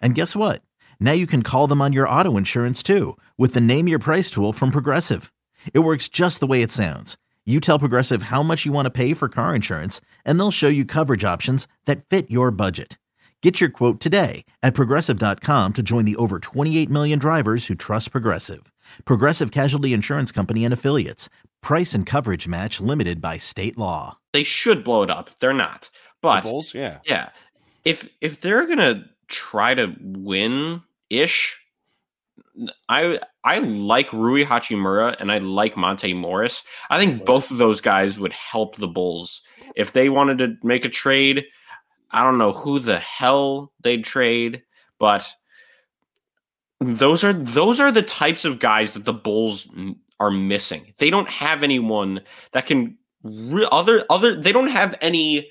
And guess what? Now you can call them on your auto insurance too with the Name Your Price tool from Progressive. It works just the way it sounds. You tell Progressive how much you want to pay for car insurance, and they'll show you coverage options that fit your budget. Get your quote today at progressive.com to join the over 28 million drivers who trust Progressive. Progressive Casualty Insurance Company and Affiliates. Price and coverage match limited by state law. They should blow it up. They're not. But the Bulls, yeah. Yeah. If if they're going to try to win ish. I I like Rui Hachimura and I like Monte Morris. I think both of those guys would help the Bulls if they wanted to make a trade. I don't know who the hell they'd trade, but those are those are the types of guys that the Bulls are missing. They don't have anyone that can re- other other. They don't have any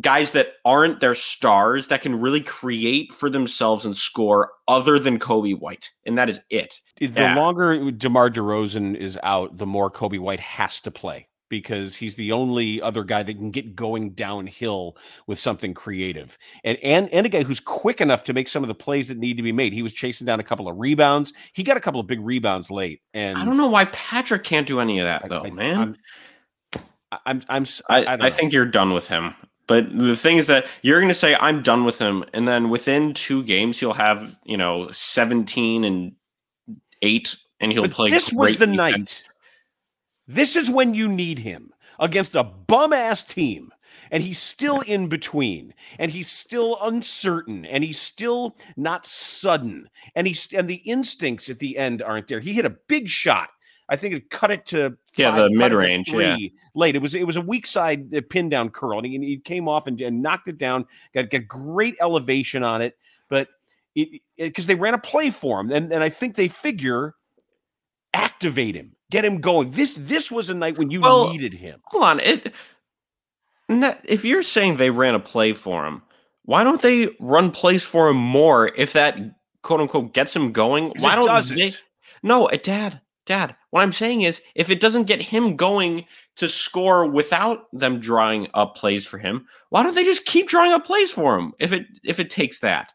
guys that aren't their stars that can really create for themselves and score other than Coby White. And that is it. The yeah. longer DeMar DeRozan is out, the more Coby White has to play because he's the only other guy that can get going downhill with something creative. And and and a guy who's quick enough to make some of the plays that need to be made. He was chasing down a couple of rebounds. He got a couple of big rebounds late. And I don't know why Patrick can't do any of that though, I, man. I'm, I'm, I'm I, I, I think you're done with him. But the thing is that you're going to say I'm done with him, and then within two games he'll have you know 17 and eight, and he'll but play. This was the defense. night. This is when you need him against a bum ass team, and he's still in between, and he's still uncertain, and he's still not sudden, and he's and the instincts at the end aren't there. He hit a big shot I think it cut it to yeah the mid range yeah late. It was it was a weak side uh, pin down curl, and he, he came off and, and, knocked it down. Got got great elevation on it, but because they ran a play for him, and and I think they figure activate him, get him going. This this was a night when you well, needed him. Hold on, it. If you're saying they ran a play for him, why don't they run plays for him more? If that quote unquote gets him going, why don't doesn't. they? No, Dad, Dad, what I'm saying is if it doesn't get him going to score without them drawing up plays for him, why don't they just keep drawing up plays for him if it if it takes that?